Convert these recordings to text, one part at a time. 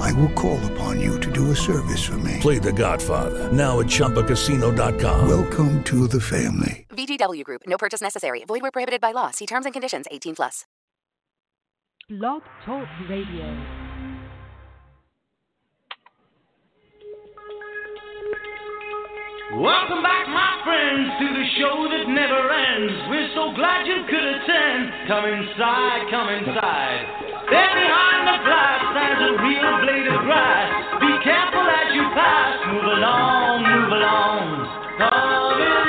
I will call upon you to do a service for me. Play The Godfather now at ChumbaCasino.com. Welcome to the family. VGW Group. No purchase necessary. Void where prohibited by law. See terms and conditions. 18 plus. Blog Talk Radio. Welcome back, my friends, to the show that never ends. We're so glad you could attend. Come inside, come inside. There behind the glass stands a real blade of grass. Be careful as you pass. Move along, move along. Inside,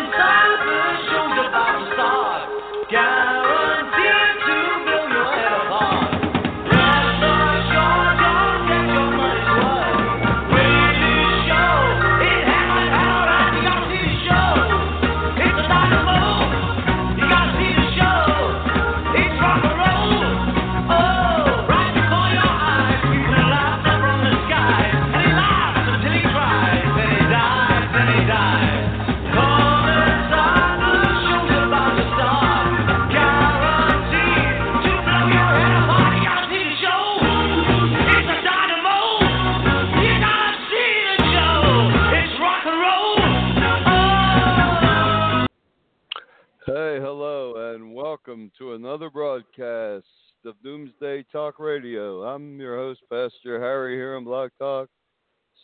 welcome to another broadcast of Doomsday Talk Radio. I'm your host, Pastor Harry, here on Blog Talk,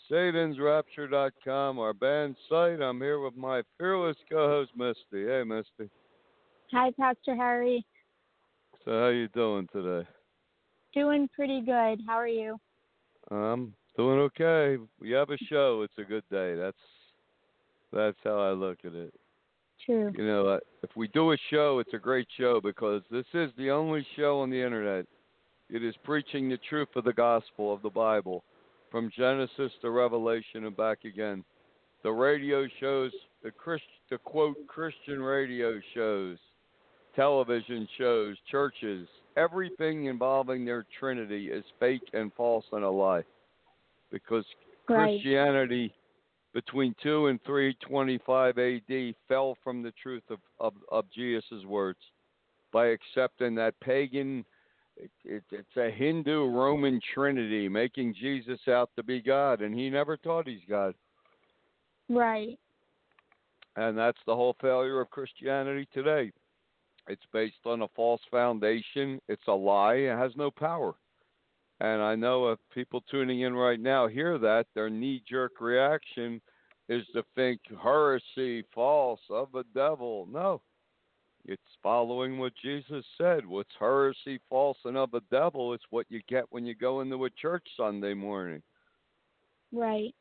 SatansRapture.com, our band site. I'm here with my fearless co-host, Misty. Hey, Misty. Hi, Pastor Harry. So, how you doing today? Doing pretty good. How are you? I'm doing okay. We have a show. It's a good day. That's that's how I look at it. True. You know, uh, if we do a show, it's a great show because this is the only show on the internet. It is preaching the truth of the gospel of the Bible from Genesis to Revelation and back again. The radio shows, the Christ, the quote Christian radio shows, television shows, churches, everything involving their Trinity is fake and false and a lie. Because Right. Christianity between 2 and 325 AD fell from the truth of, of, of Jesus' words by accepting that pagan, it, it, it's a Hindu Roman trinity, making Jesus out to be God, and he never taught he's God. Right. And that's the whole failure of Christianity today. It's based on a false foundation, it's a lie, it has no power. And I know if people tuning in right now hear that, their knee jerk reaction is to think heresy, false, of a devil. No. It's following what Jesus said. What's heresy, false, and of a devil? It's what you get when you go into a church Sunday morning, Right.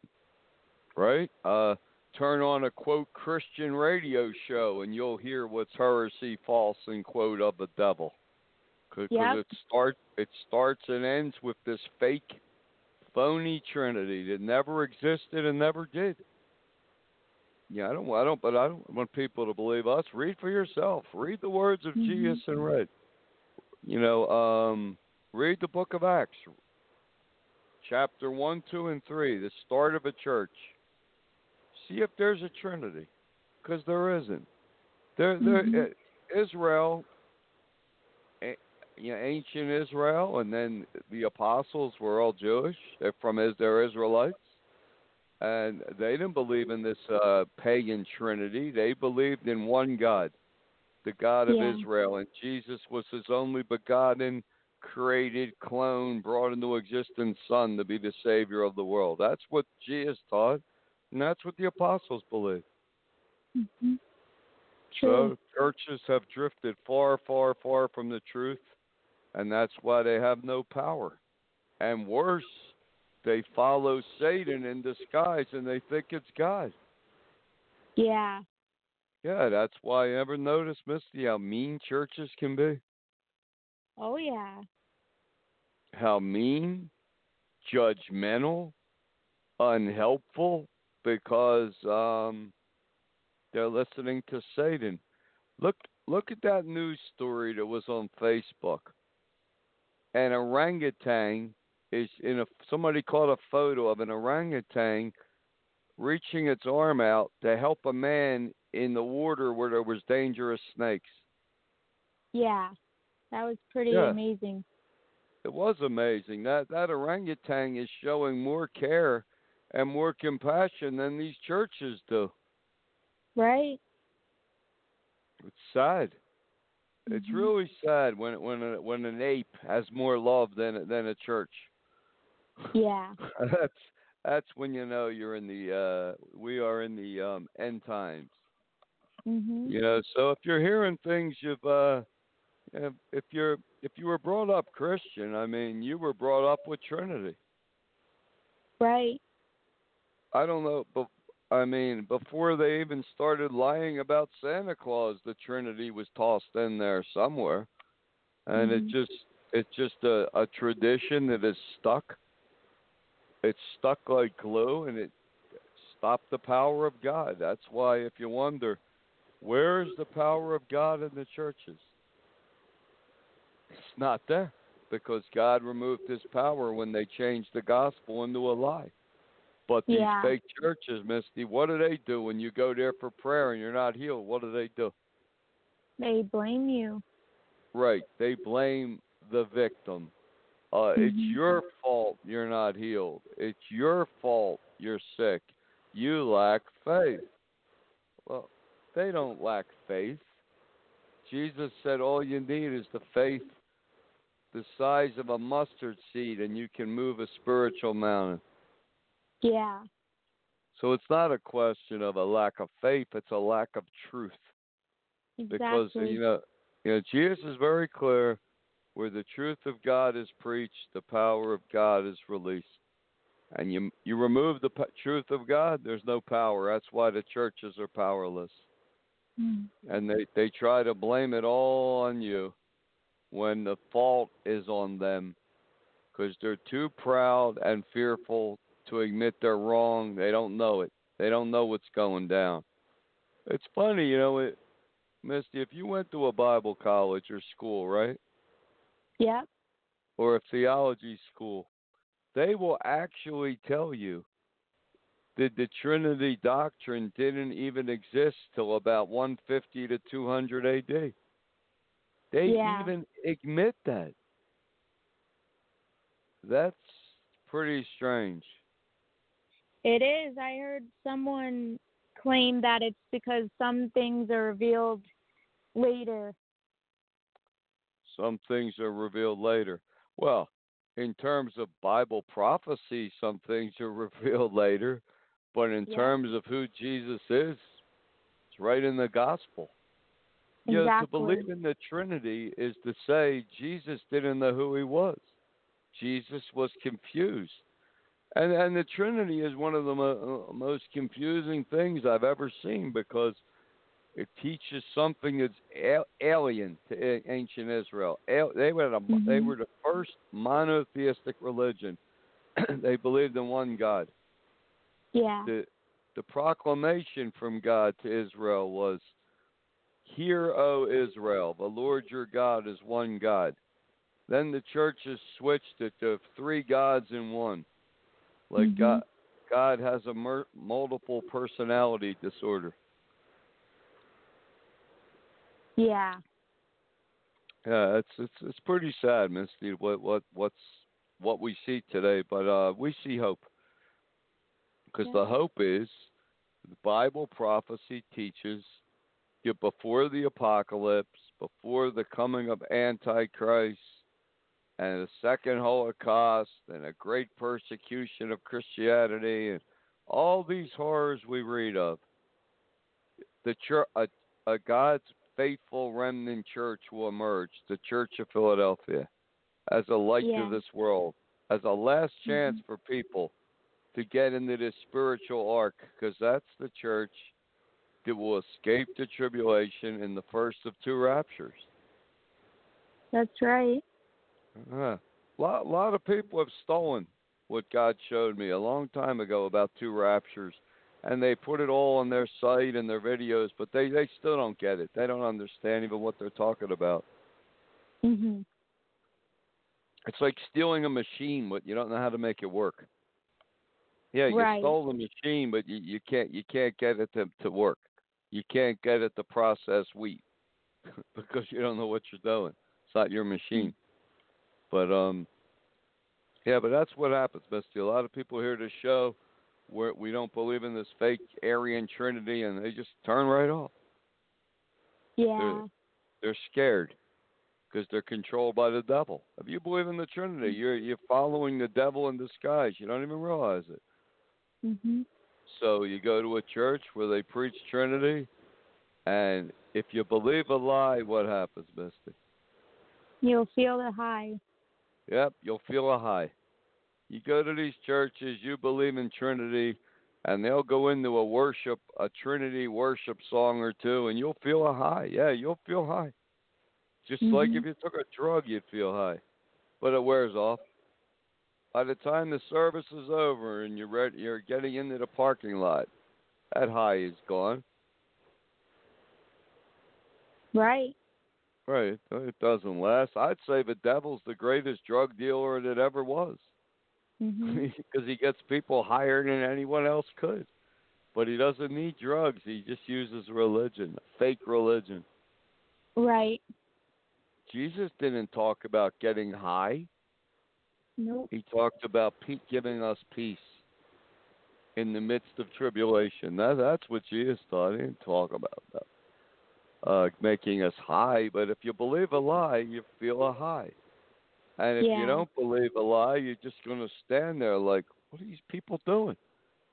right? Uh, turn on a quote Christian radio show and you'll hear what's heresy, false, and quote of the devil. Because Yep. it start it starts and ends with this fake, phony Trinity that never existed and never did. Yeah, I don't, I don't, but I don't want people to believe us. Read for yourself. Read the words of Mhm. Jesus and read. You know, um, read the Book of Acts, chapter one, two, and three, the start of a church. See if there's a Trinity, because there isn't. There, there, Mhm. uh, Israel, you know, ancient Israel, and then the apostles were all Jewish. They're from Is they're Israelites, and they didn't believe in this uh, pagan Trinity. They believed in one God, the God of Yeah. Israel, and Jesus was His only begotten, created, clone, brought into existence Son to be the Savior of the world. That's what Jesus taught, and that's what the apostles believed. hmm True. So churches have drifted far, far, far from the truth, and that's why they have no power. And worse, they follow Satan in disguise and they think it's God. yeah. Yeah, that's why I ever noticed, Misty, how mean churches can be. Oh yeah. How mean, judgmental, unhelpful, because um, they're listening to Satan. Look look at that news story that was on Facebook. An orangutan is in a somebody caught a photo of an orangutan reaching its arm out to help a man in the water where there was dangerous snakes. Yeah. That was pretty Yeah. amazing. It was amazing. That that orangutan is showing more care and more compassion than these churches do. Right? It's sad. It's Mhm. really sad when when a, when an ape has more love than than a church. Yeah. that's that's when you know you're in the uh we are in the um end times. Mhm. You know, so if you're hearing things you've uh if, if you're if you were brought up Christian, I mean, you were brought up with Trinity. Right. I don't know, but I mean, before they even started lying about Santa Claus, the Trinity was tossed in there somewhere, and it Mhm. just it's just a, a tradition that is stuck. It's stuck like glue, and it stopped the power of God. That's why, if you wonder, where is the power of God in the churches? It's not there because God removed His power when they changed the gospel into a lie. But these Yeah. fake churches, Misty, what do they do when you go there for prayer and you're not healed? What do they do? They blame you. Right. They blame the victim. Uh, It's Mhm. your fault you're not healed. It's your fault you're sick. You lack faith. Well, they don't lack faith. Jesus said all you need is the faith the size of a mustard seed and you can move a spiritual mountain. Yeah. So it's not a question of a lack of faith, it's a lack of truth. Exactly. because you know, you know, Jesus is very clear. Where the truth of God is preached, the power of God is released. And you you remove the p- truth of God, there's no power. That's why the churches are powerless. Mm. And they they try to blame it all on you when the fault is on them because they're too proud and fearful to admit they're wrong. They don't know it. They don't know what's going down. It's funny, you know, it, Misty, if you went to a Bible college or school, right? Yeah. Or a theology school, they will actually tell you that the Trinity doctrine didn't even exist till about 150 to 200 AD. They Yeah. even admit that. That's pretty strange. It is. I heard someone claim that it's because some things are revealed later. Some things are revealed later. Well, in terms of Bible prophecy, some things are revealed later, but in Yeah. terms of who Jesus is, it's right in the gospel. Know, to believe in the Trinity is to say Jesus didn't know who he was. Jesus was confused. And and the Trinity is one of the mo- uh, most confusing things I've ever seen because it teaches something that's a- alien to a- ancient Israel. Al- they were the, they Mhm. were the first monotheistic religion. they believed in one God. Yeah. The the proclamation from God to Israel was, "Hear, O Israel, the Lord your God is one God." Then the churches switched it to three gods in one. Like Mhm. God, God has a mer- multiple personality disorder. Yeah. Yeah, it's it's it's pretty sad, Misty. What what what's what we see today, but uh, we see hope because Yeah. the hope is the Bible prophecy teaches you before the apocalypse, before the coming of Antichrist, and a second Holocaust, and a great persecution of Christianity, and all these horrors we read of. The church, a, a God's faithful remnant church will emerge, the Church of Philadelphia, as a light Yeah. to this world, as a last mm-hmm. chance for people to get into this spiritual ark, because that's the church that will escape the tribulation in the first of two raptures. That's right. Uh, a lot, lot of people have stolen what God showed me a long time ago about two raptures. and they put it all on their site and their videos, but they they still don't get it. They don't understand even what they're talking about. Mhm. It's like stealing a machine, but you don't know how to make it work. Yeah, you Right. stole the machine, but you, you can't you can't get it to to work. You can't get it to process wheat because you don't know what you're doing. It's not your machine. But um, yeah, but that's what happens, Misty. A lot of people hear the show where we don't believe in this fake Aryan Trinity, and they just turn right off. Yeah. They're scared because they're controlled by the devil. If you believe in the Trinity, you're you're following the devil in disguise. You don't even realize it. Mhm. So you go to a church where they preach Trinity, and if you believe a lie, what happens, Misty? You'll feel the high. Yep, you'll feel a high. You go to these churches, you believe in Trinity, and they'll go into a worship, a Trinity worship song or two, and you'll feel a high. Yeah, you'll feel high. Just like Mhm. if you took a drug, you'd feel high, but it wears off. By the time the service is over and you're ready, you're getting into the parking lot, that high is gone. Right. Right. It doesn't last. I'd say the devil's the greatest drug dealer that ever was. Mhm. because he gets people higher than anyone else could. But he doesn't need drugs. He just uses religion, fake religion. right. Jesus didn't talk about getting high. Nope. He talked about pe- giving us peace in the midst of tribulation. That, that's what Jesus taught. He didn't talk about that. Uh, making us high, but if you believe a lie, you feel a high. And if Yeah. you don't believe a lie, you're just going to stand there like, what are these people doing?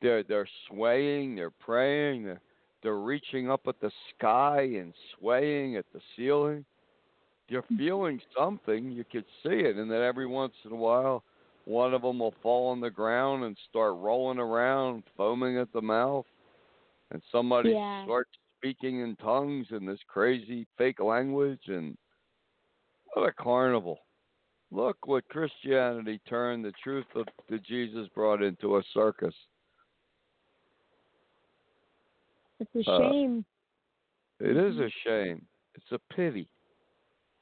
They're they're swaying, they're praying, they're they're reaching up at the sky and swaying at the ceiling. You're feeling something, you could see it, and then every once in a while, one of them will fall on the ground and start rolling around, foaming at the mouth, and somebody Yeah. starts speaking in tongues in this crazy fake language, and what a carnival! Look what Christianity turned the truth of that Jesus brought into a circus. It's a Uh, shame. It is a shame. It's a pity.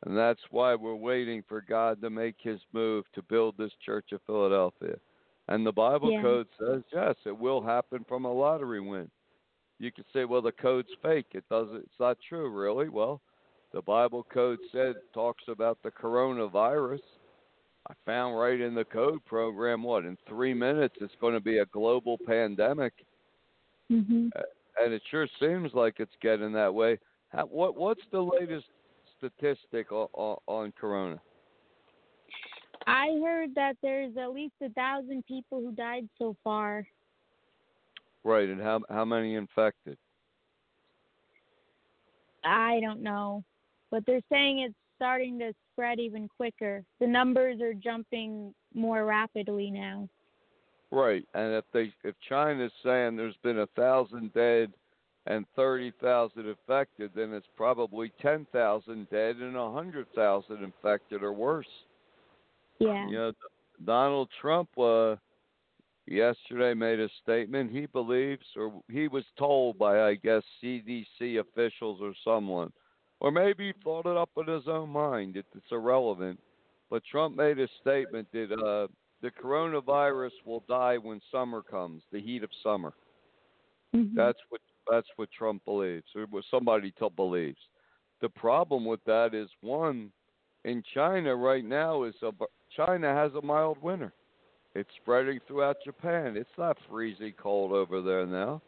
And that's why we're waiting for God to make his move to build this church of Philadelphia. And the Bible Yeah. code says, yes, it will happen from a lottery win. You could say, well, the code's fake. It doesn't it's not true, really. Well, the Bible code said talks about the coronavirus. I found right in the code program what in three minutes it's going to be a global pandemic Mhm. and it sure seems like it's getting that way. How, what what's the latest statistic on, on, on Corona? I heard that there's at least a thousand people who died so far. Right, and how how many infected? I don't know, but they're saying it's starting to spread even quicker. The numbers are jumping more rapidly now. Right, and if they if China's saying there's been a thousand dead and thirty thousand infected, then it's probably ten thousand dead and a hundred thousand infected or worse. Yeah. You know, Donald Trump uh, yesterday made a statement. He believes, or he was told by, I guess, CDC officials or someone, or maybe he thought it up in his own mind. It, it's irrelevant. But Trump made a statement that uh, the coronavirus will die when summer comes, the heat of summer. Mhm. That's what that's what Trump believes, or what somebody t- believes. The problem with that is one, in China right now is a China has a mild winter. It's spreading throughout Japan. It's not freezing cold over there now.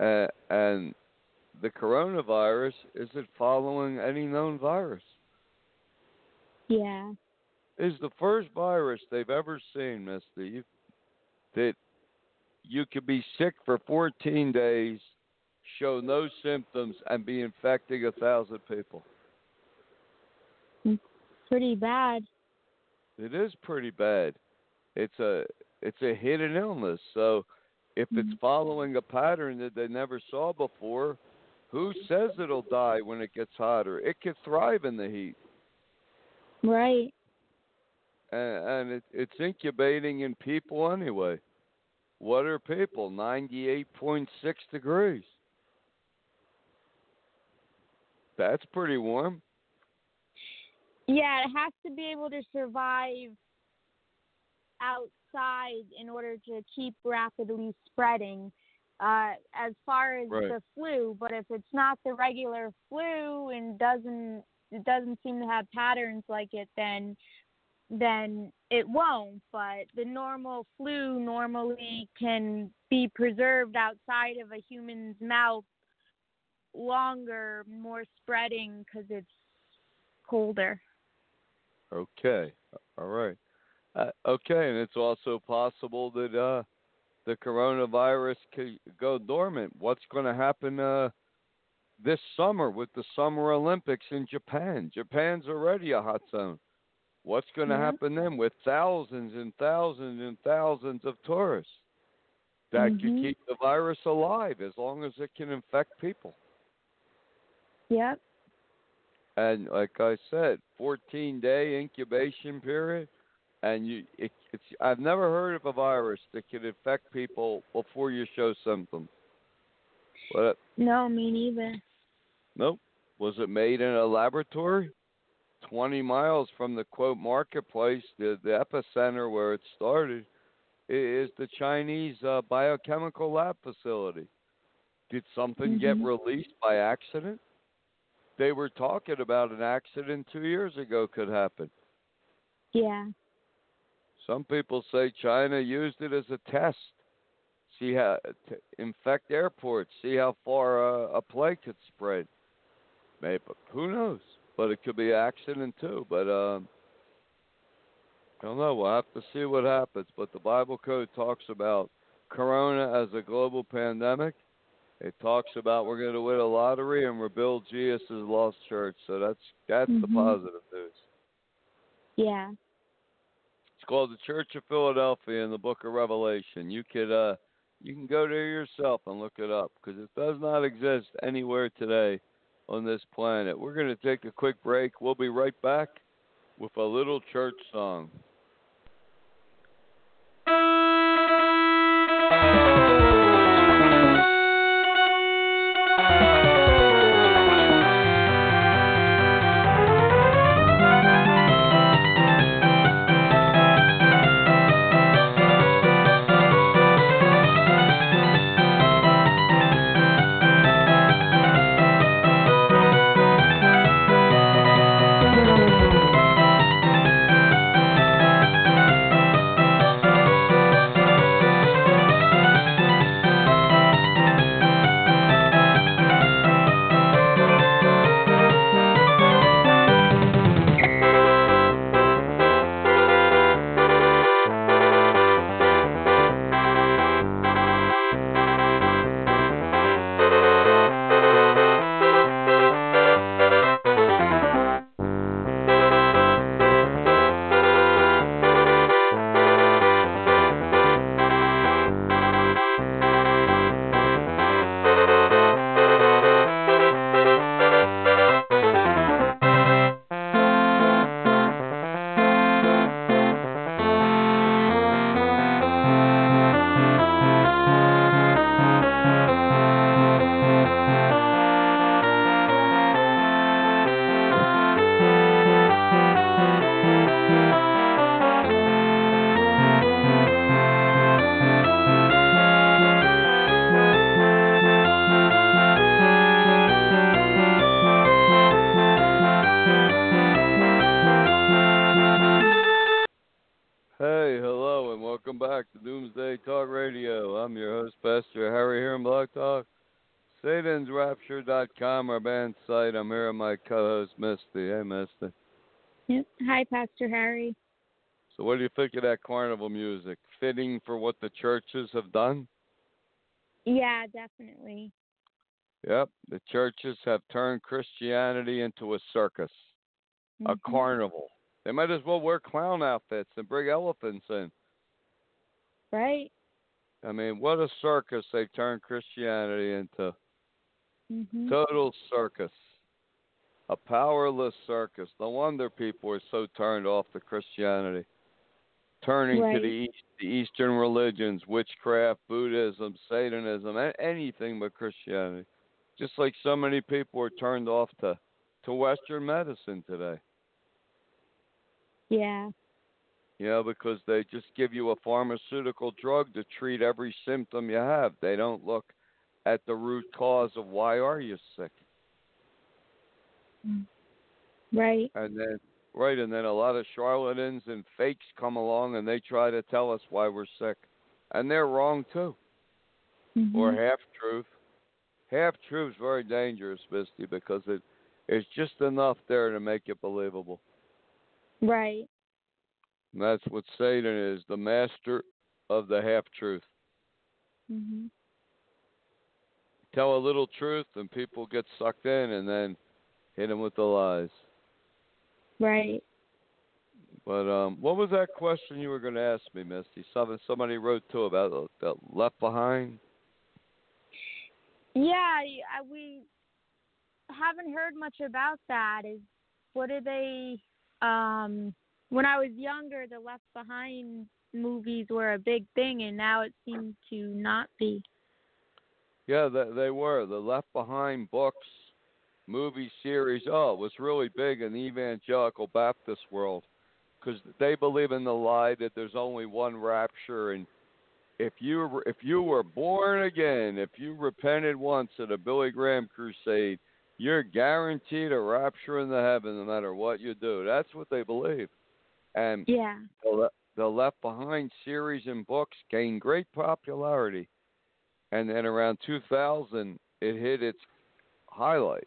Uh, and the coronavirus isn't following any known virus. yeah. Is the first virus they've ever seen, Misty, that you could be sick for 14 days, show no symptoms, and be infecting a thousand people. Pretty bad. It is pretty bad. It's a it's a hidden illness. So if it's Mhm. following a pattern that they never saw before, who says it'll die when it gets hotter? It can thrive in the heat, Right. and, and it, it's incubating in people anyway. what are people? 98.6 degrees. That's pretty warm. Yeah, it has to be able to survive outside in order to keep rapidly spreading. Uh, as far as Right. the flu, but if it's not the regular flu and doesn't it doesn't seem to have patterns like it, then then it won't. But the normal flu normally can be preserved outside of a human's mouth longer, more spreading because it's colder. Okay. All right. Uh, okay, and it's also possible that uh, the coronavirus could go dormant. What's going to happen uh, this summer with the Summer Olympics in Japan? Japan's already a hot zone. What's going to Mhm. happen then with thousands and thousands and thousands of tourists? That could Mhm. keep the virus alive as long as it can infect people. Yep. and like I said, 14 day incubation period, and you it, it's I've never heard of a virus that could infect people before you show symptoms. But No, me neither. nope, was it made in a laboratory? 20 miles from the quote marketplace, the the epicenter where it started, is the Chinese uh, biochemical lab facility. Did something get Mhm. released by accident? They were talking about an accident two years ago could happen. Yeah. Some people say China used it as a test, see how to infect airports, see how far uh, a plague could spread. Maybe who knows? But it could be an accident too. But um, I don't know. We'll have to see what happens. But the Bible code talks about Corona as a global pandemic. It talks about we're going to win a lottery and rebuild Jesus' lost church. So that's that's the Mhm. positive news. Yeah. It's called the Church of Philadelphia in the Book of Revelation. You could uh, you can go there yourself and look it up because it does not exist anywhere today on this planet. We're going to take a quick break. We'll be right back with a little church song. Hi, Pastor Harry. So, what do you think of that carnival music? Fitting for what the churches have done? Yeah, definitely. Yep, the churches have turned Christianity into a circus, a Mhm. carnival. They might as well wear clown outfits and bring elephants in. Right? I mean, what a circus they've turned Christianity into. Mhm. Total circus. A powerless circus. No wonder people are so turned off to Christianity. turning to the east, the Eastern religions, witchcraft, Buddhism, Satanism, anything but Christianity. Just like so many people are turned off to to Western medicine today. Yeah. You know, because they just give you a pharmaceutical drug to treat every symptom you have. They don't look at the root cause of why are you sick. Right. And then right, and then a lot of charlatans and fakes come along and they try to tell us why we're sick. And they're wrong too. Mhm. Or half truth. Half truth's very dangerous, Misty, because it it's just enough there to make it believable. Right. And that's what Satan is, the master of the half truth. Mhm. Tell a little truth and people get sucked in and then hit them with the lies. Right. But um, what was that question you were going to ask me, Misty? Something somebody wrote too about the, the left behind. Yeah, we haven't heard much about that. Is what are they? Um, when I was younger, the Left Behind movies were a big thing, and now it seems to not be. Yeah, they, they were the Left Behind books, movie series. Oh, it was really big in the evangelical Baptist world because they believe in the lie that there's only one rapture, and if you if you were born again, if you repented once at a Billy Graham crusade, you're guaranteed a rapture in the heaven no matter what you do. That's what they believe, and Yeah. the, the Left Behind series and books gained great popularity, and then around 2000 it hit its highlight,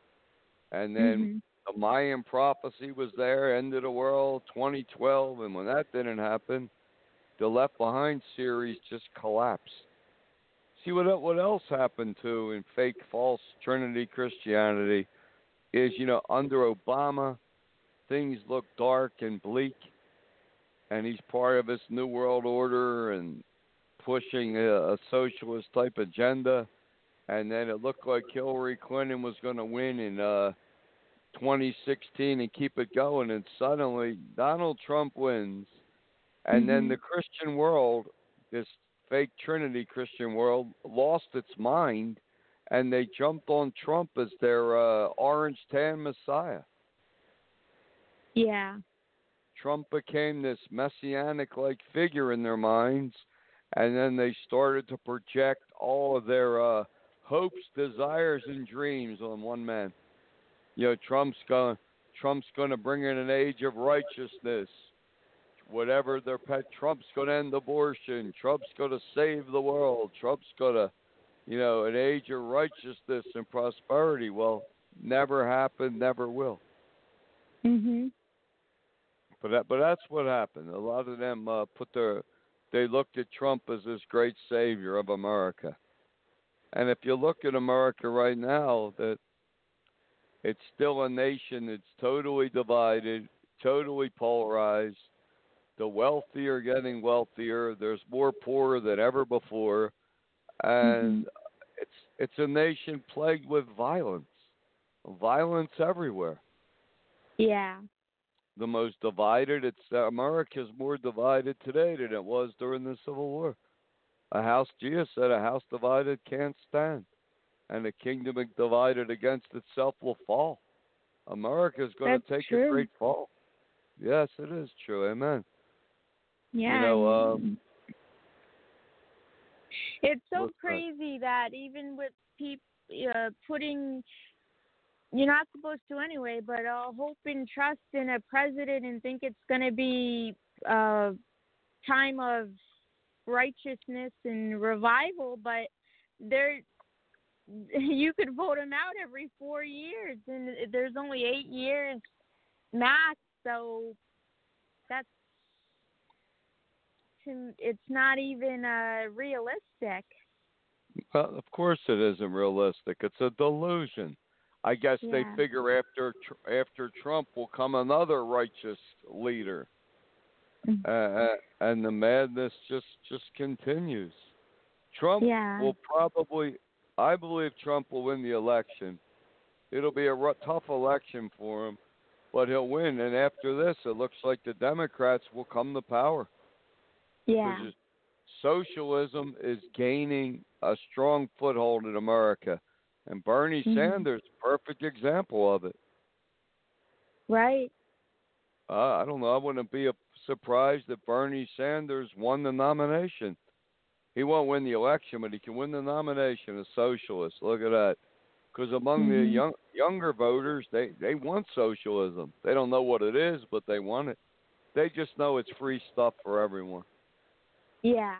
and then Mhm. the Mayan prophecy was there, end of the world, 2012, and when that didn't happen, the Left Behind series just collapsed. See what what else happened to in fake, false Trinity Christianity is you know under Obama, things look dark and bleak, and he's part of this New World Order and pushing a, a socialist type agenda, and then it looked like Hillary Clinton was going to win in uh 2016 and keep it going, and suddenly Donald Trump wins, and then Mhm. the Christian world, this fake Trinity Christian world, lost its mind, and they jumped on Trump as their uh, orange tan messiah. Yeah. Trump became this messianic like figure in their minds, and then they started to project all of their uh, hopes, desires, and dreams on one man. You know, Trump's going Trump's going to bring in an age of righteousness. Whatever their pet, Trump's going to end abortion. Trump's going to save the world. Trump's going to, you know, an age of righteousness and prosperity. Well, never happened, never will. Mhm. But that, but that's what happened. A lot of them uh, put their they looked at Trump as this great savior of America. And if you look at America right now, that it's still a nation that's totally divided, totally polarized. The wealthy are getting wealthier. There's more poor than ever before, and mm-hmm. it's it's a nation plagued with violence, violence everywhere Yeah. the most divided. It's America's more divided today than it was during the Civil War. A house, Jesus said, a house divided can't stand, and a kingdom divided against itself will fall. America is going to take true. a great fall. Yes, it is true. Amen. Yeah. know, um, it's so what's that? crazy that even with people uh, putting, you're not supposed to anyway, but uh, hope and trust in a president and think it's going to be a time of righteousness and revival, but there. You could vote him out every four years, and there's only eight years max. So that's it's not even uh, realistic. Well, of course, it isn't realistic. It's a delusion. I guess they figure after after Trump will come another righteous leader. Mhm. uh, and the madness just just continues. Trump Yeah. will probably, I believe Trump will win the election. It'll be a tough election for him, but he'll win. And after this, it looks like the Democrats will come to power. Yeah. Socialism is gaining a strong foothold in America, and Bernie Mhm. Sanders, perfect example of it. Right. Uh, I don't know. I wouldn't be a, surprised that Bernie Sanders won the nomination. He won't win the election, but he can win the nomination. A socialist. Look at that. Because among the Mhm. young younger voters, they they want socialism. They don't know what it is, but they want it. They just know it's free stuff for everyone, Yeah.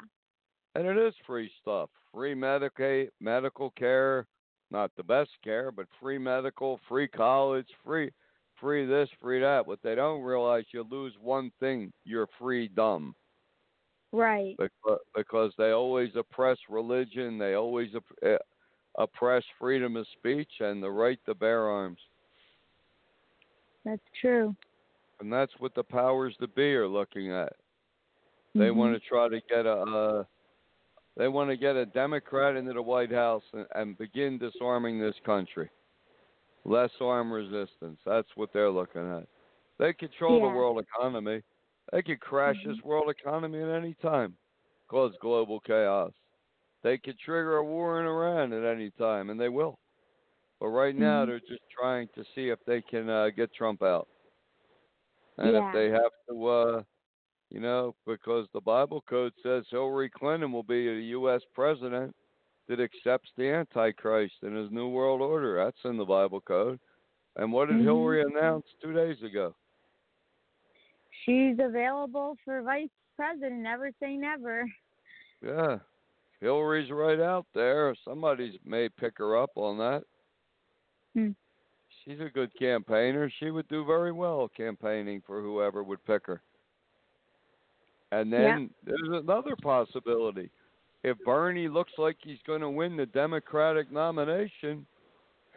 and it is free stuff. Free medical medical care, not the best care, but free medical, free college, free free this, free that. What they don't realize, you lose one thing: your freedom. Right. because, because they always oppress religion, they always op- uh, oppress freedom of speech and the right to bear arms. That's true. And that's what the powers to be are looking at. They Mhm. want to try to get a uh, they want to get a Democrat into the White House and, and begin disarming this country. Less arm resistance. That's what they're looking at. They control Yeah. the world economy. They could crash this world economy at any time, cause global chaos. They could trigger a war in Iran at any time, and they will. But right now, Mhm. they're just trying to see if they can uh, get Trump out. And Yeah. if they have to, uh, you know, because the Bible code says Hillary Clinton will be a U.S. president that accepts the Antichrist in his New World Order. That's in the Bible code. And what did Mhm. Hillary announce two days ago? She's available for vice president. Never say never. Yeah. Hillary's right out there. Somebody's may pick her up on that. Hmm. She's a good campaigner. She would do very well campaigning for whoever would pick her. And then there's another possibility. If Bernie looks like he's going to win the Democratic nomination,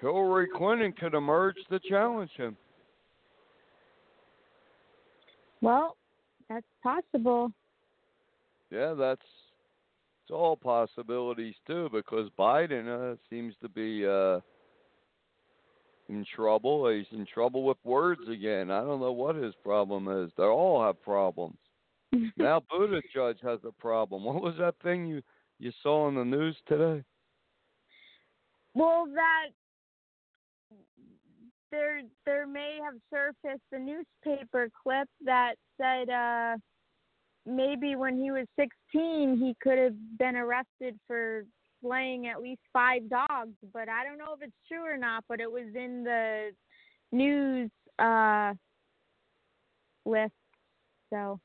Hillary Clinton could emerge to challenge him. Well, that's possible. Yeah, that's it's all possibilities too because Biden uh, seems to be uh in trouble. He's in trouble with words again. I don't know what his problem is. They all have problems. now Buddha Judge has a problem. What was that thing you you saw in the news today? Well, that there there may have surfaced a newspaper clip that said uh maybe when he was 16 he could have been arrested for slaying at least five dogs, but I don't know if it's true or not, but it was in the news uh list. So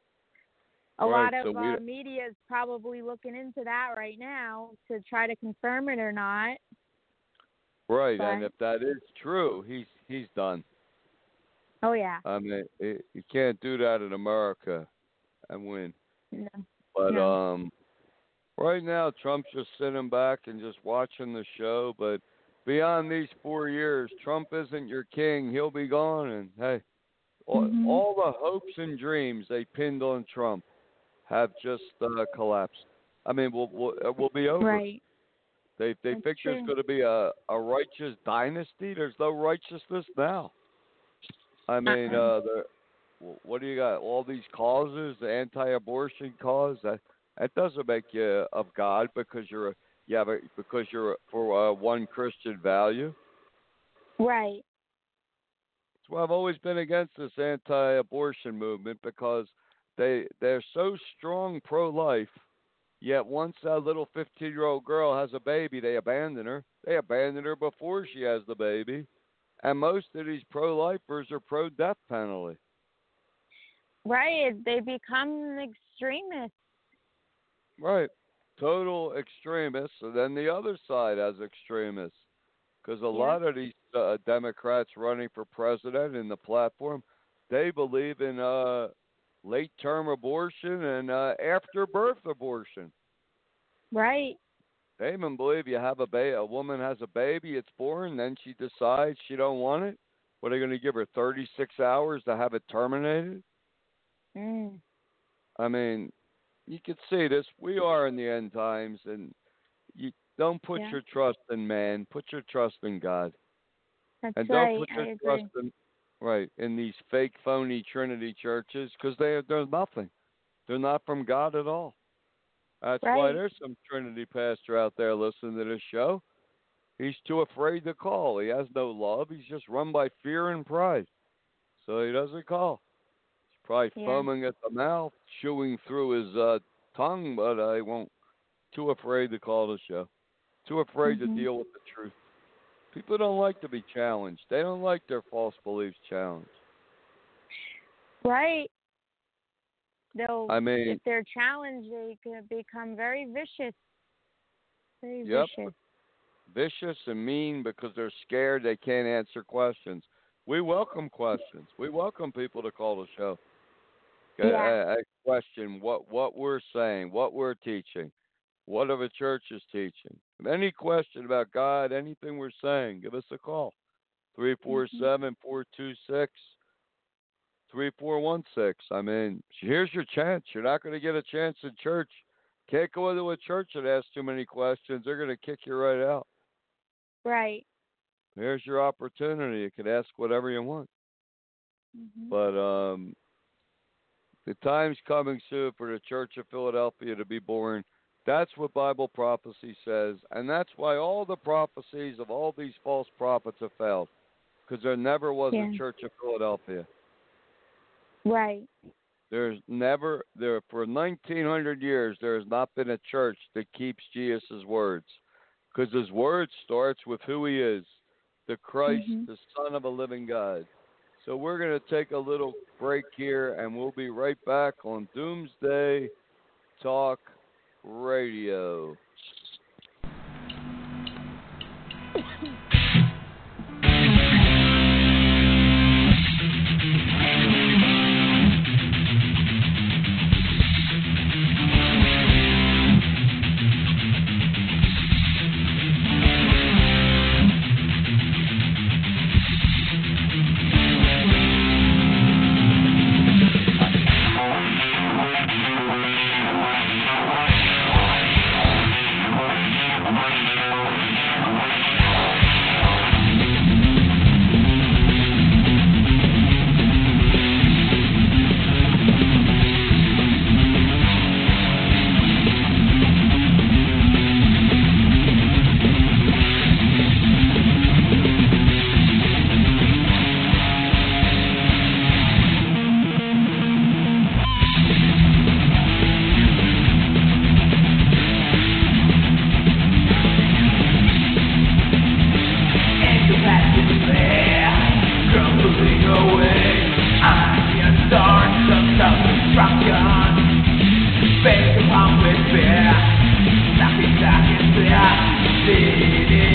a Right, lot of so uh, media is probably looking into that right now to try to confirm it or not. Right, and if that is true, he's he's done. Oh yeah. I mean, it, you can't do that in America and win. No. But No. um, right now Trump's just sitting back and just watching the show. But beyond these four years, Trump isn't your king. He'll be gone. And hey, all, Mhm. all the hopes and dreams they pinned on Trump have just uh, collapsed. I mean, we'll we'll, uh, we'll be over. Right. They they That's think there's true. going to be a a righteous dynasty. There's no righteousness now. I mean, Uh-uh. uh, the what do you got? All these causes, the anti-abortion cause. That that doesn't make you of God because you're a you have a because you're for uh, one Christian value. Right. That's why I've always been against this anti-abortion movement because they they're so strong pro-life. Yet once that little 15-year-old girl has a baby, they abandon her. They abandon her before she has the baby. And most of these pro-lifers are pro-death penalty. Right. They become extremists. Right. Total extremists, and then the other side has extremists. Because a Yeah. lot of these uh, Democrats running for president in the platform, they believe in uh, late term abortion and uh, after birth abortion. Right. They even believe you have a ba- a woman has a baby, it's born, then she decides she don't want it. What are they going to give her 36 hours to have it terminated? Mm. I mean, you can see this. We are in the end times, and you don't put Yeah. your trust in man. Put your trust in God, That's and right. don't put I your agree. trust in right in these fake, phony Trinity churches because they there's nothing. They're not from God at all. That's why there's some Trinity pastor out there listening to this show. He's too afraid to call. He has no love. He's just run by fear and pride. So he doesn't call. He's probably Yeah. foaming at the mouth, chewing through his uh, tongue, but I won't. Too afraid to call the show. Too afraid Mhm. to deal with the truth. People don't like to be challenged. They don't like their false beliefs challenged. Right. They'll I mean, if they're challenged they can become very vicious. Very Yep. vicious. vicious and mean because they're scared they can't answer questions. We welcome questions. We welcome people to call the show. Yeah. a, a question what what we're saying, what we're teaching, what the church is teaching. Any question about God, anything we're saying, give us a call. Three four seven four two six three four one six. I mean, here's your chance. You're not going to get a chance in church. Can't go into a church that asks too many questions. They're going to kick you right out. Right. Here's your opportunity. You can ask whatever you want. Mhm. But um, the time's coming soon for the Church of Philadelphia to be born. That's what Bible prophecy says, and that's why all the prophecies of all these false prophets have failed, because there never was Yeah. a Church of Philadelphia. Right. There's never there for 1900 years there has not been a church that keeps Jesus' words, because his word starts with who he is, the Christ, Mhm. the Son of a living God. So we're going to take a little break here, and we'll be right back on Doomsday Talk Radio. Face Fake upon with fear Nothing that is there. Leading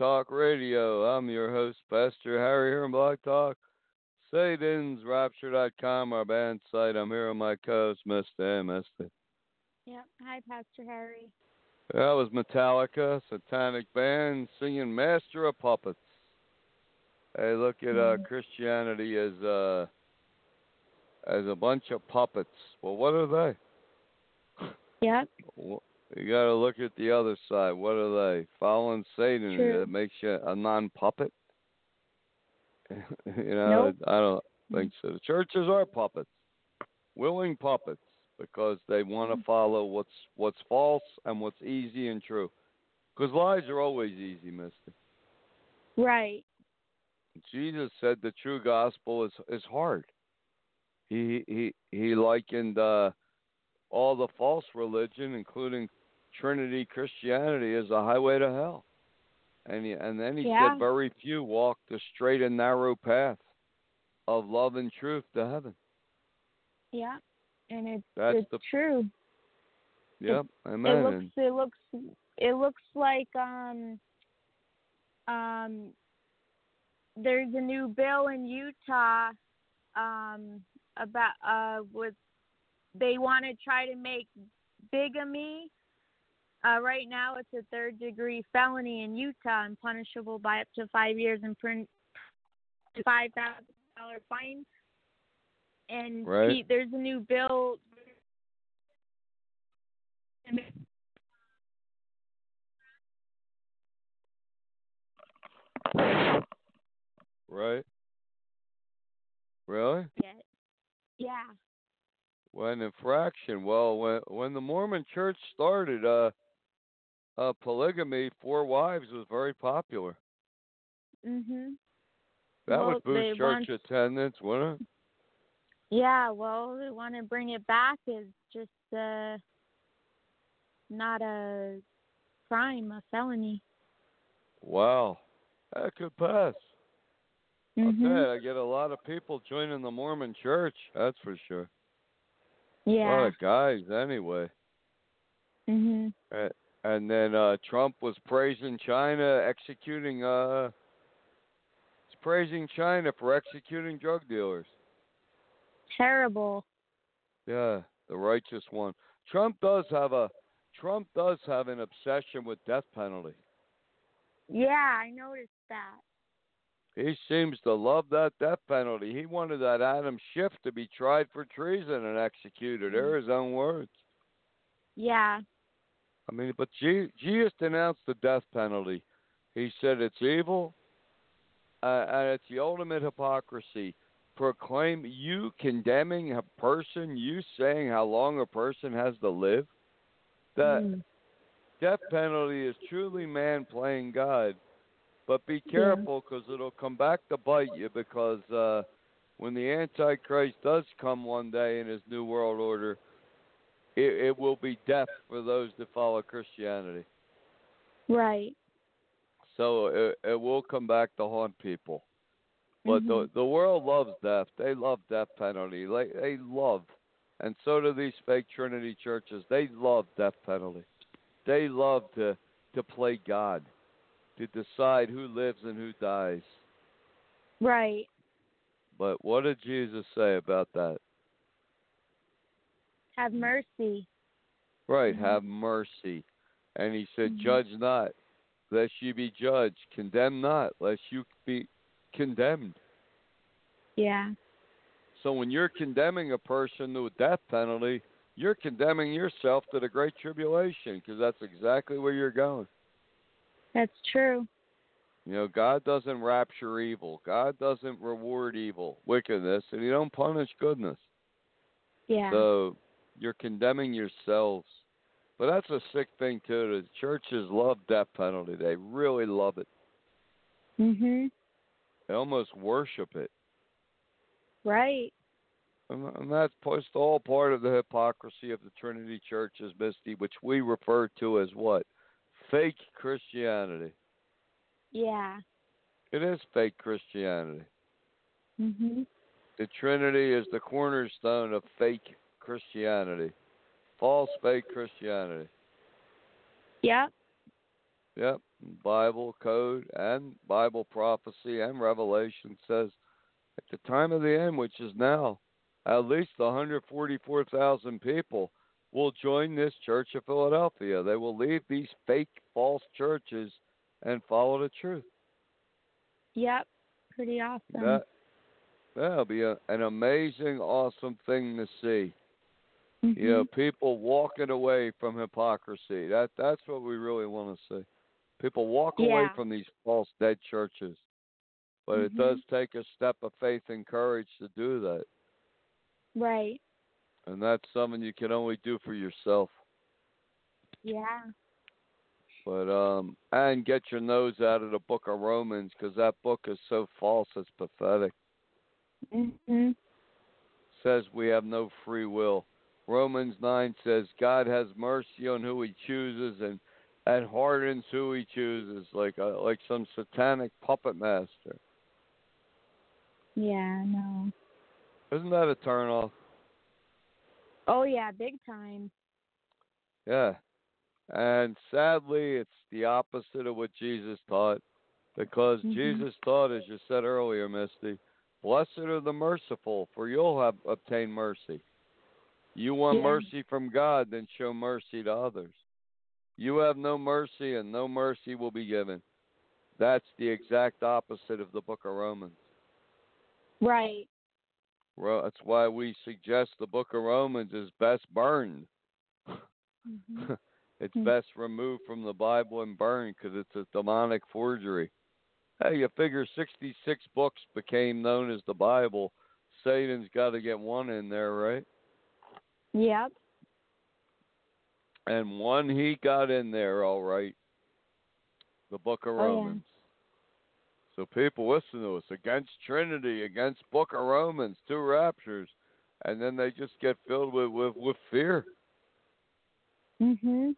Talk Radio. I'm your host, Pastor Harry here on Blog Talk. SatansRapture.com, our band site. I'm here with my co-host, Misty. Hey, Misty. Yep. Hi, Pastor Harry. That was Metallica, satanic band, singing "Master of Puppets." Hey, look at uh, Mhm. Christianity as uh, as a bunch of puppets. Well, what are they? Yep. You got to look at the other side. What are they? Following Satan True. that makes you a non-puppet. you know, Nope. I don't think so. The churches are puppets, willing puppets, because they want to follow what's what's false and what's easy and true. Because lies are always easy, Mister. Right. Jesus said the true gospel is is hard. He he he likened uh, all the false religion, including Trinity Christianity, is a highway to hell. And he, and then he Yeah. said, very few walk the straight and narrow path of love and truth to heaven. Yeah, and it's That's it's the true. Yep, It amen. looks it looks it looks like um um there's a new bill in Utah um about uh with they want to try to make bigamy uh right now it's a third degree felony in Utah and punishable by up to 5 years in print $5,000 fine and Right. Pete, there's a new bill Right. Really? yet. Yeah. When infraction? Well, when when the Mormon Church started, uh, uh, polygamy, four wives, was very popular. Mhm. That Well, would boost church want- attendance, wouldn't it? Yeah, well, they want to bring it back as just uh not a crime, a felony. Wow, that could pass. Mhm. tell I get a lot of people joining the Mormon Church. That's for sure. Yeah. A lot of guys, anyway. Mhm. And then uh Trump was praising China executing uh he's praising China for executing drug dealers. Terrible. Yeah, the righteous one. Trump does have a Trump does have an obsession with death penalty. Yeah, I noticed that. He seems to love that death penalty. He wanted that Adam Schiff to be tried for treason and executed. They're his own words. Yeah. I mean, but Je- Jesus denounced the death penalty. He said it's evil, uh, and it's the ultimate hypocrisy. Proclaim you condemning a person, you saying how long a person has to live. That Mm. death penalty is truly man playing God. But be careful because it'll come back to bite you because uh, when the Antichrist does come one day in his new world order, it, it will be death for those that follow Christianity. Right. So it, it will come back to haunt people. But the Mhm. the world loves death. They love death penalty. They they love, and so do these fake Trinity churches. They love death penalty. They love to to play God, to decide who lives and who dies. Right. But what did Jesus say about that? Have mercy. Right, Mhm. have mercy. And he said, Mhm. Judge not, lest you be judged. Condemn not, lest you be condemned. Yeah. So when you're condemning a person to a death penalty, you're condemning yourself to the great tribulation because that's exactly where you're going. That's true. You know, God doesn't rapture evil. God doesn't reward evil, wickedness, and He don't punish goodness. Yeah. So you're condemning yourselves. But that's a sick thing too. The churches love death penalty. They really love it. mhm. They almost worship it. Right. And, and that's just all part of the hypocrisy of the Trinity churches, Misty, which we refer to as what? Fake Christianity. Yeah. It is fake Christianity. Mhm. The Trinity is the cornerstone of fake Christianity. False fake Christianity. Yep. Yep. Bible code and Bible prophecy and revelation says at the time of the end, which is now, at least 144,000 people will join this Church of Philadelphia. They will leave these fake false churches and follow the truth. Yep. Pretty awesome. That that'll be a, an amazing, awesome thing to see. Mhm. You know, people walking away from hypocrisy. That that's what we really want to see. People walk away from these false dead churches. But it does Mhm. take a step of faith and courage to do that. Right. And that's something you can only do for yourself. Yeah. But um and get your nose out of the book of Romans cuz that book is so false it's pathetic. Mm Mhm. says we have no free will. Romans 9 says God has mercy on who he chooses and and hardens who he chooses, like a, like some satanic puppet master. Yeah, no. Isn't that a turnoff? Oh yeah, big time. Yeah. And sadly, it's the opposite of what Jesus taught. Because Mhm. Jesus taught, as you said earlier, Misty, blessed are the merciful, for you'll have obtained mercy. You want Yeah. mercy from God, then show mercy to others. You have no mercy, and no mercy will be given. That's the exact opposite of the book of Romans. Right. Well, that's why we suggest the book of Romans is best burned. Mhm. it's Hmm. best removed from the Bible and burned because it's a demonic forgery. Hey, you figure 66 books became known as the Bible. Satan's got to get one in there, right? Yep. And one he got in there, all right. The book of Oh, yeah. Romans. So people listen to us against Trinity, against Book of Romans, two raptures, and then they just get filled with with, with fear. Mhm.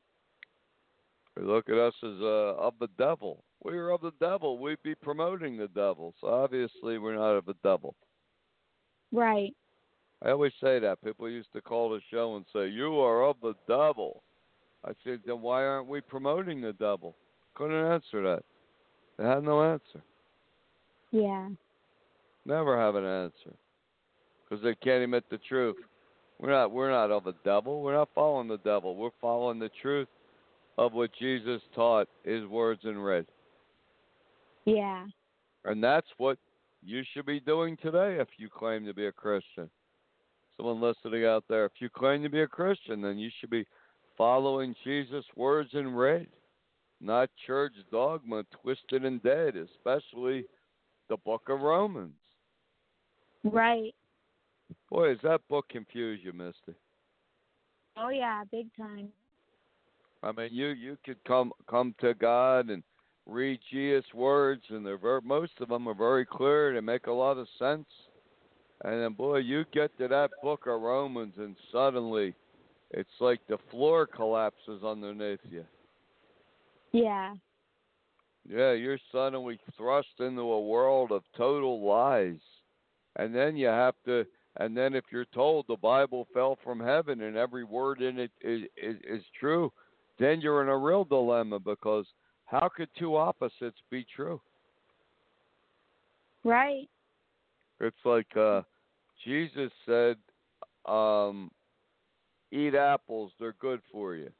They look at us as uh, of the devil. We are of the devil. We'd be promoting the devil. So obviously we're not of the devil. Right. I always say that. People used to call the show and say, You are of the devil. I said, Then why aren't we promoting the devil? Couldn't answer that. They had no answer. Yeah. Never have an answer. Because they can't admit the truth. We're not we're not of the devil. We're not following the devil. We're following the truth of what Jesus taught, his words in red. Yeah. And that's what you should be doing today if you claim to be a Christian. Someone listening out there, if you claim to be a Christian, then you should be following Jesus' words in red, not church dogma twisted and dead, especially the book of Romans. Right. Boy, does that book confuse you, Misty? Oh yeah, big time. I mean, you you could come come to God and read Jesus' words, and they're very, most of them are very clear. They make a lot of sense. And then, boy, you get to that book of Romans, and suddenly, it's like the floor collapses underneath you. Yeah. Yeah, you're suddenly thrust into a world of total lies. And then you have to, and then if you're told the Bible fell from heaven and every word in it is, is, is true, then you're in a real dilemma because how could two opposites be true? Right. It's like uh, Jesus said, um, eat apples, they're good for you.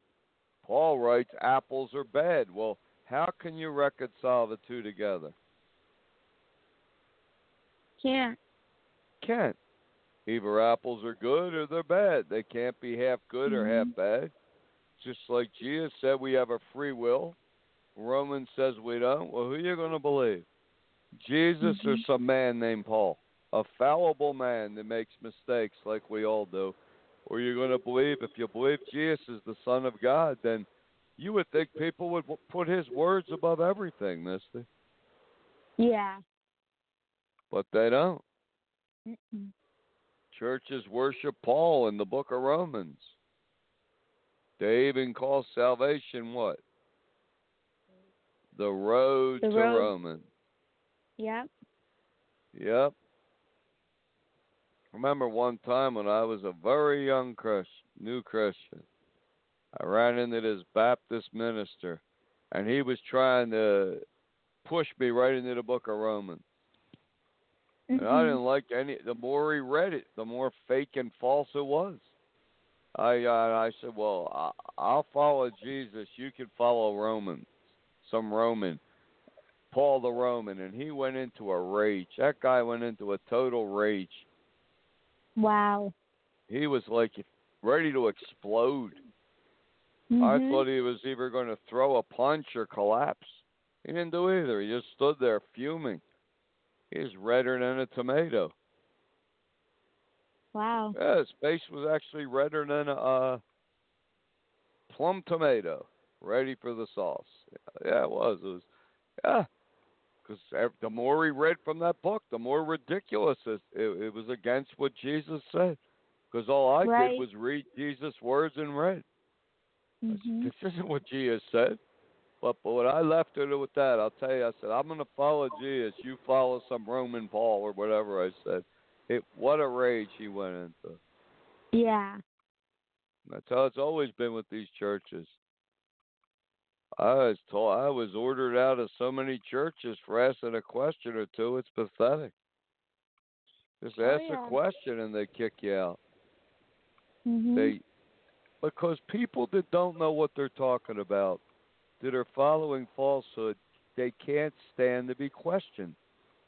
Paul writes, apples are bad. Well, how can you reconcile the two together? Can't. Can't. Either apples are good or they're bad. They can't be half good or half bad. Just like Jesus said, we have a free will. Romans says we don't. Well, who are you going to believe? Jesus or some man named Paul? A fallible man that makes mistakes like we all do. Or you're going to believe, if you believe Jesus is the Son of God, then you would think people would put his words above everything, Misty. Yeah. But they don't. Mm-mm. Churches worship Paul in the book of Romans. They even call salvation what? The road The to road. Romans. Yep. Yep. Remember one time when I was a very young Christian, new Christian, I ran into this Baptist minister, and he was trying to push me right into the book of Romans. And I Mhm. didn't like any. The more he read it, the more fake and false it was. I uh, I said, well, I, I'll follow Jesus. You can follow Romans, some Roman, Paul the Roman, and he went into a rage. That guy went into a total rage. Wow. He was like ready to explode. I Mhm. thought he was either going to throw a punch or collapse. He didn't do either. He just stood there fuming. He's redder than a tomato. Wow. Yeah, his face was actually redder than a uh, plum tomato, ready for the sauce. Yeah, it was. It was, yeah. Because the more he read from that book, the more ridiculous it, it, it was against what Jesus said. because all I Right. did was read Jesus' words and read. Mhm. This isn't what Jesus said. But, but when I left it with that, I'll tell you, I said, I'm going to follow Jesus. You follow some Roman Paul or whatever I said. It What a rage he went into. Yeah. That's how it's always been with these churches. I was told I was ordered out of so many churches for asking a question or two. It's pathetic. Just Oh, ask yeah. a question and they kick you out. Mhm. They because people that don't know what they're talking about, that are following falsehood, they can't stand to be questioned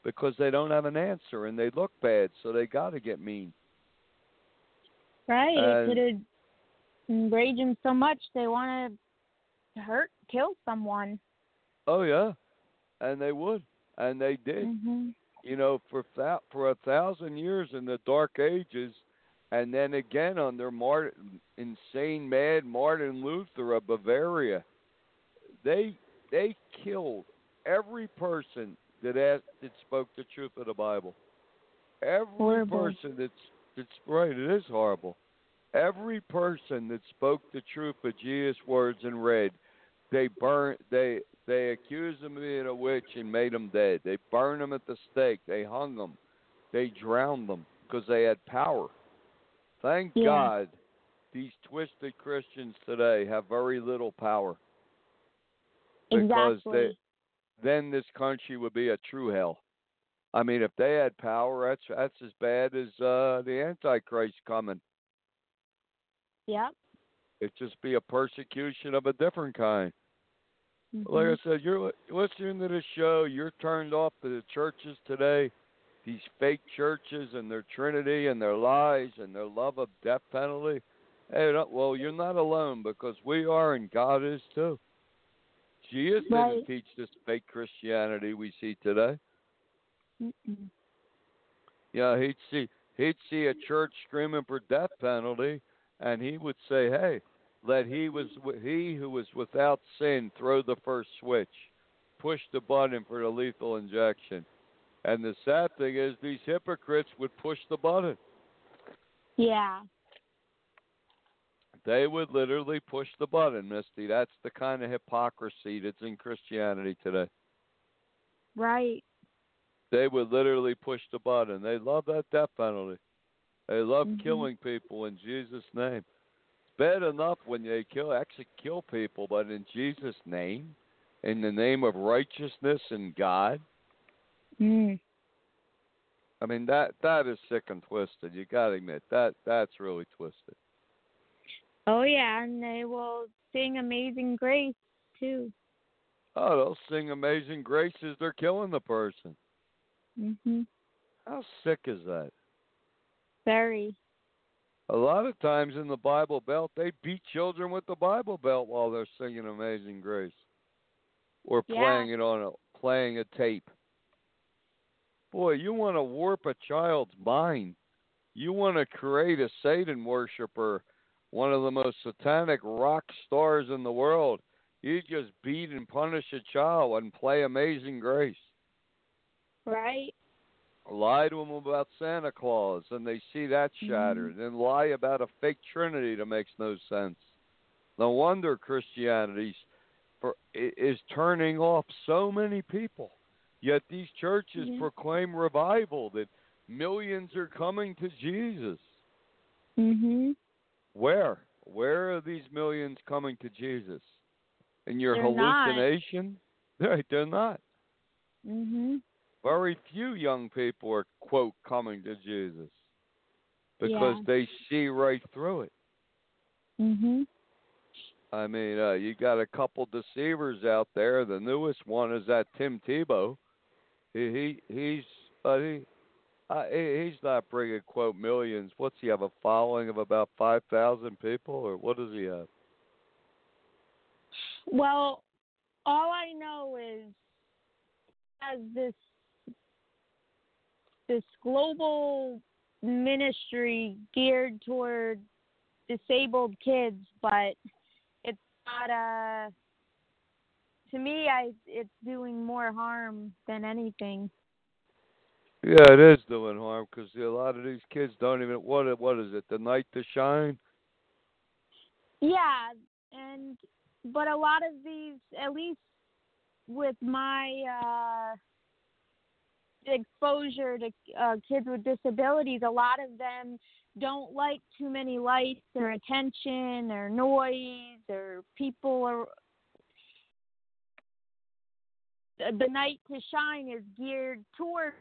because they don't have an answer and they look bad, so they got to get mean. Right. And- it could have enraged them so much they want to hurt, kill someone. Oh yeah, and they would, and they did. Mhm. You know, for thou- for a thousand years in the Dark Ages, and then again under Martin, insane mad Martin Luther of Bavaria, they they killed every person that asked, that spoke the truth of the Bible. Every Horrible. person that's that's right. It is horrible. Every person that spoke the truth of Jesus' words and read, they burned. They they accused him of being a witch and made him dead. They burned him at the stake. They hung him. They drowned them because they had power. Thank Yeah. God, these twisted Christians today have very little power because Exactly. they then this country would be a true hell. I mean, if they had power, that's that's as bad as uh, the Antichrist coming. Yep. It'd just be a persecution of a different kind. Mhm. Like I said, you're listening to the show. You're turned off to the churches today, these fake churches and their Trinity and their lies and their love of death penalty. Hey, well, you're not alone because we are and God is too. Jesus Right. didn't teach this fake Christianity we see today. Mm-mm. Yeah, he'd see he'd see a church screaming for death penalty, and he would say, "Hey, let he was he who was without sin throw the first switch, push the button for the lethal injection." And the sad thing is, these hypocrites would push the button. Yeah. They would literally push the button, Misty. That's the kind of hypocrisy that's in Christianity today. Right. They would literally push the button. They love that death penalty. They love Mhm. killing people in Jesus' name. It's bad enough when they kill actually kill people, but in Jesus' name, in the name of righteousness and God. Mm. I mean that that is sick and twisted. You got to admit that that's really twisted. Oh yeah, and they will sing Amazing Grace too. Oh, they'll sing Amazing Grace as they're killing the person. Mhm. How sick is that? Very. A lot of times in the Bible Belt, they beat children with the Bible Belt while they're singing Amazing Grace, or Yeah. playing it on a playing a tape. Boy, you want to warp a child's mind. You want to create a Satan worshiper, one of the most satanic rock stars in the world. You just beat and punish a child and play Amazing Grace. Right. Lie to them about Santa Claus, and they see that shattered, and lie about a fake Trinity that makes no sense. No wonder Christianity for, is turning off so many people. Yet these churches Yeah. proclaim revival that millions are coming to Jesus. Mhm. Where? Where are these millions coming to Jesus? In your They're not. hallucination? Right, they're not. Mhm. Very few young people are quote coming to Jesus because Yeah. they see right through it. Mhm. I mean, uh, you got a couple deceivers out there. The newest one is that Tim Tebow. He, he he's uh, he uh, he- he's not bringing quote millions. What's he have a following of about five thousand people, or what does he have? Well, all I know is as this this global ministry geared toward disabled kids, but it's not a. to me I it's doing more harm than anything. Yeah, it is doing harm because a lot of these kids don't even what what is it? The night to shine. Yeah, and but a lot of these, at least with my uh, exposure to uh, kids with disabilities, a lot of them don't like too many lights or attention or noise or people or the night to shine is geared towards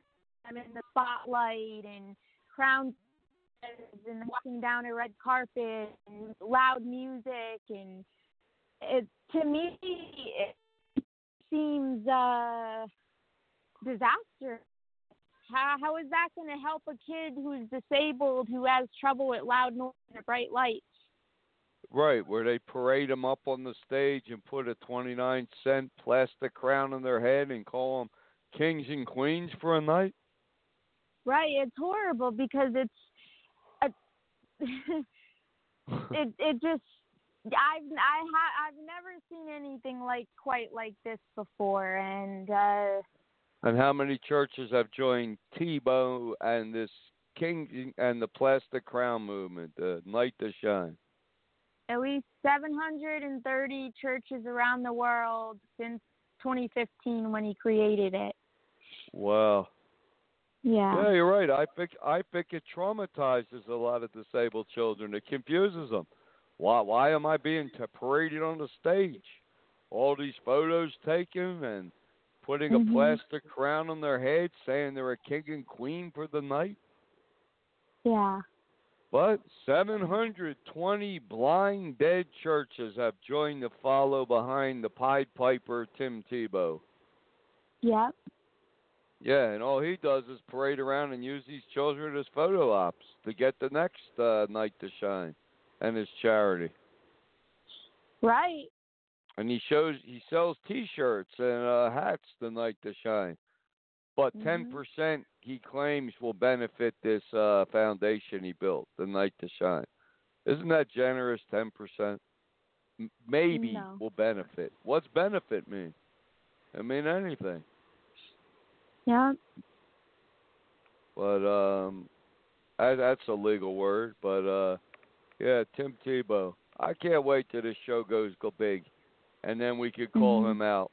them in the spotlight and crown and walking down a red carpet and loud music and it to me it seems uh disaster how how is that going to help a kid who's disabled who has trouble with loud noise and bright lights Right, where they parade them up on the stage and put a 29 cent plastic crown on their head and call them kings and queens for a night. right it's horrible because it's a, it it just I've I ha, I've never seen anything like quite like this before and uh And how many churches have joined Tebow and this king and the plastic crown movement, the night to shine? at least 730 churches around the world since 2015 when he created it. Wow. Yeah. Yeah, you're right. I think I think it traumatizes a lot of disabled children. It confuses them. Why why am I being paraded on the stage? All these photos taken and putting Mhm. a plastic crown on their head, saying they're a king and queen for the night. Yeah. But 720 blind dead churches have joined to follow behind the Pied Piper Tim Tebow. Yep. Yeah, and all he does is parade around and use these children as photo ops to get the next uh, night to shine, and his charity. Right. And he shows he sells T-shirts and uh, hats the night to shine. But ten Mhm. percent he claims will benefit this uh, foundation he built, the night to shine. Isn't that generous? Ten percent, maybe No. will benefit. What's benefit mean? It mean anything. Yeah. But um, that, that's a legal word. But uh, yeah, Tim Tebow. I can't wait till this show goes go big, and then we could call Mhm. him out.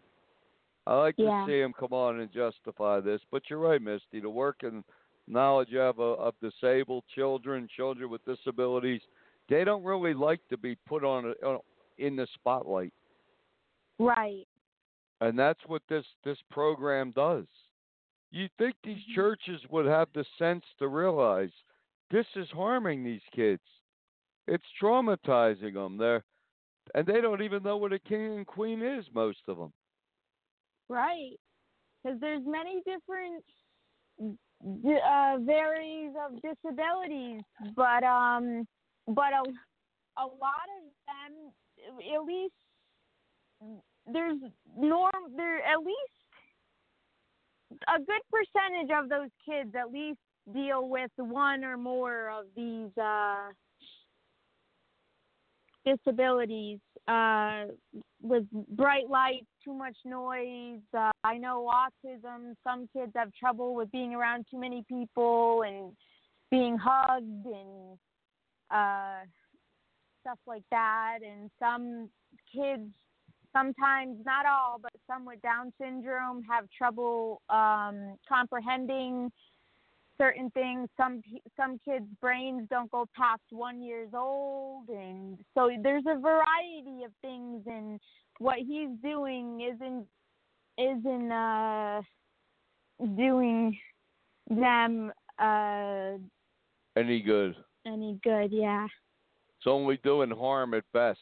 I like Yeah. to see him come on and justify this. But you're right, Misty. The work and knowledge you have of, of disabled children, children with disabilities, they don't really like to be put on, a, on in the spotlight, Right. and that's what this this program does. You think these churches would have the sense to realize this is harming these kids? It's traumatizing them. They're and they don't even know what a king and queen is. Most of them. Right. Because there's many different uh, varies of disabilities, but um, but a a lot of them, at least there's norm there at least a good percentage of those kids at least deal with one or more of these uh disabilities uh with bright lights too much noise uh, i know autism some kids have trouble with being around too many people and being hugged and uh stuff like that. And some kids sometimes not all but some with down syndrome have trouble um comprehending certain things some some kids brains don't go past 1 years old and so there's a variety of things and what he's doing isn't isn't uh doing them uh Any good? any good yeah It's only doing harm at best.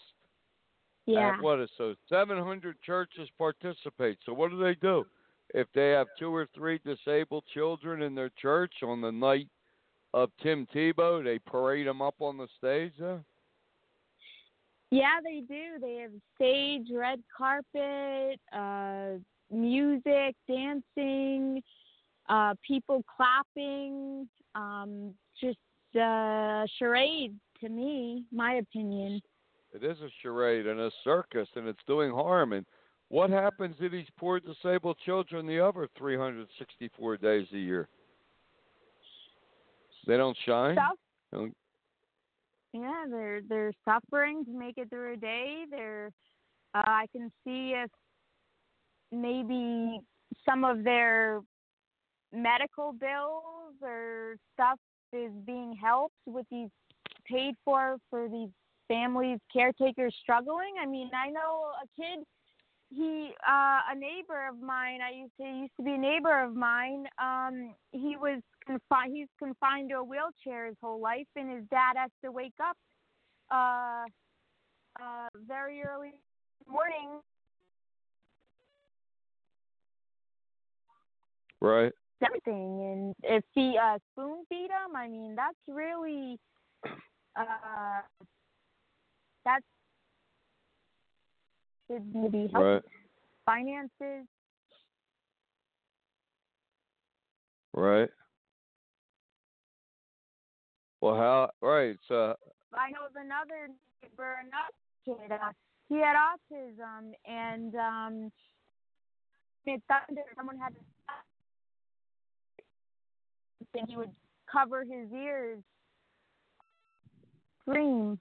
yeah And what is so? Seven hundred churches participate. So what do they do? If they have two or three disabled children in their church on the night of Tim Tebow, they parade them up on the stage. There. Yeah, they do. They have stage, red carpet, uh, music, dancing, uh, people clapping, um, just uh, charade to me, my opinion. It is a charade and a circus, and it's doing harm. And what happens to these poor disabled children the other 364 days a year? They don't shine. Don't- Yeah, they're they're suffering to make it through a day. They're uh, I can see if maybe some of their medical bills or stuff is being helped with these paid for for these families caretakers struggling. I mean, I know a kid he uh a neighbor of mine i used to used to be a neighbor of mine um he was confined he's confined to a wheelchair his whole life and his dad has to wake up uh uh very early morning Right. everything and if he uh spoon feed him i mean that's really uh that's should maybe help Right. finances Right. Well, how? Right. So I know another neighbor, another kid. Uh, he had autism, and um, it thunder. Someone had to and he would cover his ears, scream.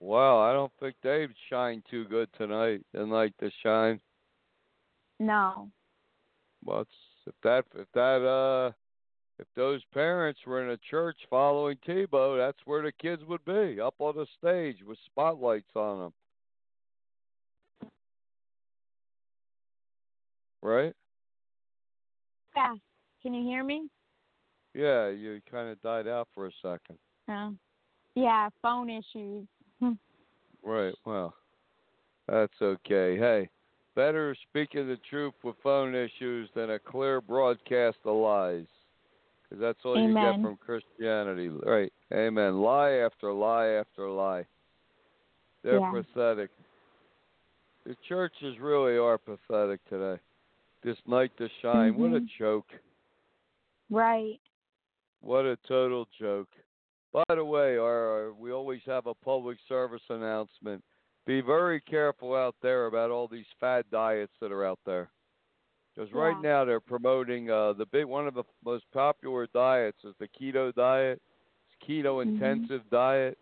Wow, I don't think they'd shine too good tonight and like to shine. No. Well, if that if that uh if those parents were in a church following Tebow, that's where the kids would be, up on the stage with spotlights on them. Right? Yeah. Can you hear me? Yeah, you kind of died out for a second. No. Yeah, phone issues. Right. Well, that's okay. Hey, better speaking the truth with phone issues than a clear broadcast of lies. Because that's all you get from Christianity. Right. Amen. Lie after lie after lie. They're Yeah. pathetic. The churches really are pathetic today. This night to shine. What a Mhm. joke. Right. What a total joke. By the way, our, our- we always have a public service announcement. Be very careful out there about all these fad diets that are out there. Because right now they're promoting uh, the big one of the most popular diets is the keto diet. It's keto Mhm. intensive diet.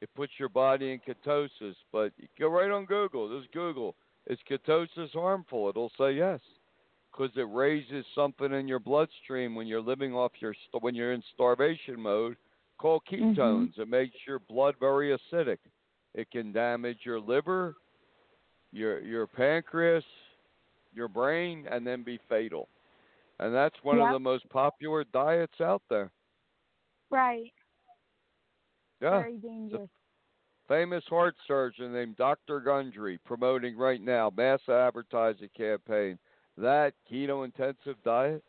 It puts your body in ketosis, but you go right on Google. Just Google. Is ketosis harmful? It'll say yes because it raises something in your bloodstream when you're living off your st- when you're in starvation mode called ketones. It mm-hmm. makes your blood very acidic. It can damage your liver, your your pancreas, your brain, and then be fatal. And that's one of the most popular diets out there. Right. Yeah. Very dangerous. famous heart surgeon named Dr. Gundry promoting right now mass advertising campaign that keto intensive diet.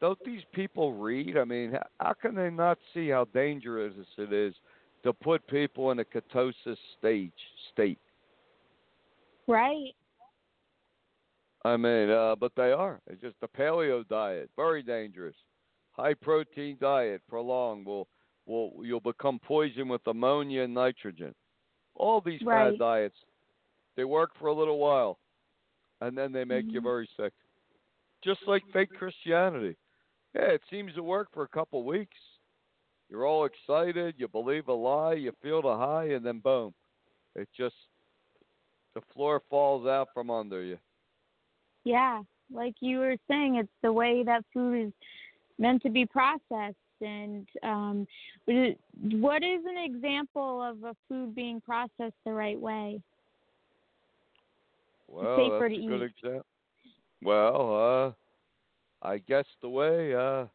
Don't these people read? I mean, how can they not see how dangerous it is to put people in a ketosis stage state? Right. I mean, uh, but they are. It's just the paleo diet, very dangerous. High protein diet, prolonged, will will you'll become poisoned with ammonia and nitrogen. All these Right. fad diets, they work for a little while, and then they make you Mhm. very sick. Just like fake Christianity. Yeah, it seems to work for a couple weeks. You're all excited, you believe a lie, you feel the high, and then boom, it just the floor falls out from under you. Yeah, like you were saying, it's the way that food is meant to be processed. And um, what is- an example of a food being processed the right way? Well, that's a good eat. example. Well, uh, I guess the way uh,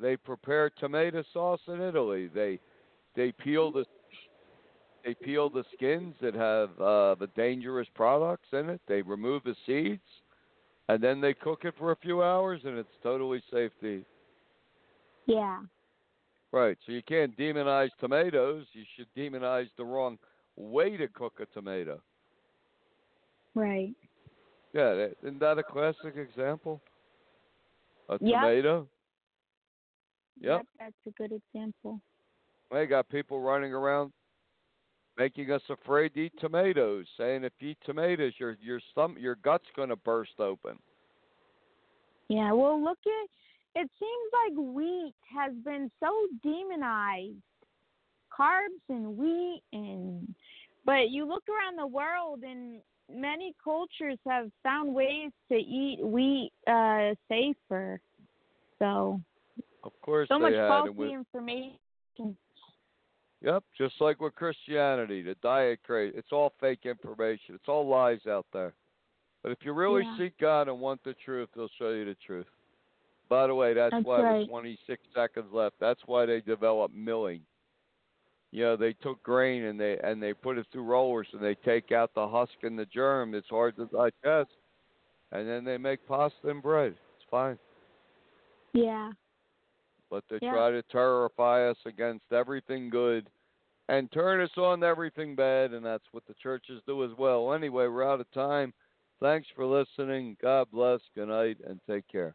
they prepare tomato sauce in Italy, they they peel the they peel the skins that have uh, the dangerous products in it. They remove the seeds, and then they cook it for a few hours, and it's totally safe to eat. Yeah. Right. So you can't demonize tomatoes. You should demonize the wrong way to cook a tomato. Right. Yeah, isn't that a classic example? A Yep. tomato. Yep. That's a good example. They got people running around making us afraid to eat tomatoes, saying if you eat tomatoes, your your stomach, your gut's going to burst open. Yeah. Well, look at it seems like wheat has been so demonized. Carbs and wheat and but you look around the world and many cultures have found ways to eat wheat uh safer. So Of course so much faulty with, information. Yep, just like with Christianity, the diet craze, it's all fake information. It's all lies out there. But if you really Yeah. seek God and want the truth, He'll show you the truth. By the way, that's, That's why right. with 26 seconds left, that's why they developed milling. You know, they took grain and they and they put it through rollers and they take out the husk and the germ. It's hard to digest, and then they make pasta and bread. It's fine. Yeah. but they Yeah. try to terrify us against everything good and turn us on to everything bad, and that's what the churches do as well. Anyway, we're out of time. Thanks for listening. God bless. Good night, and take care.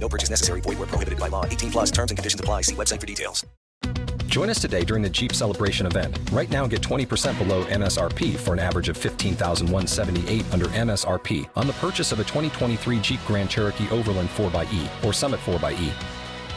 No purchase necessary. Void where prohibited by law. 18 plus terms and conditions apply. See website for details. Join us today during the Jeep Celebration event. Right now, get 20% below MSRP for an average of 15178 under MSRP on the purchase of a 2023 Jeep Grand Cherokee Overland 4xE or Summit 4xE.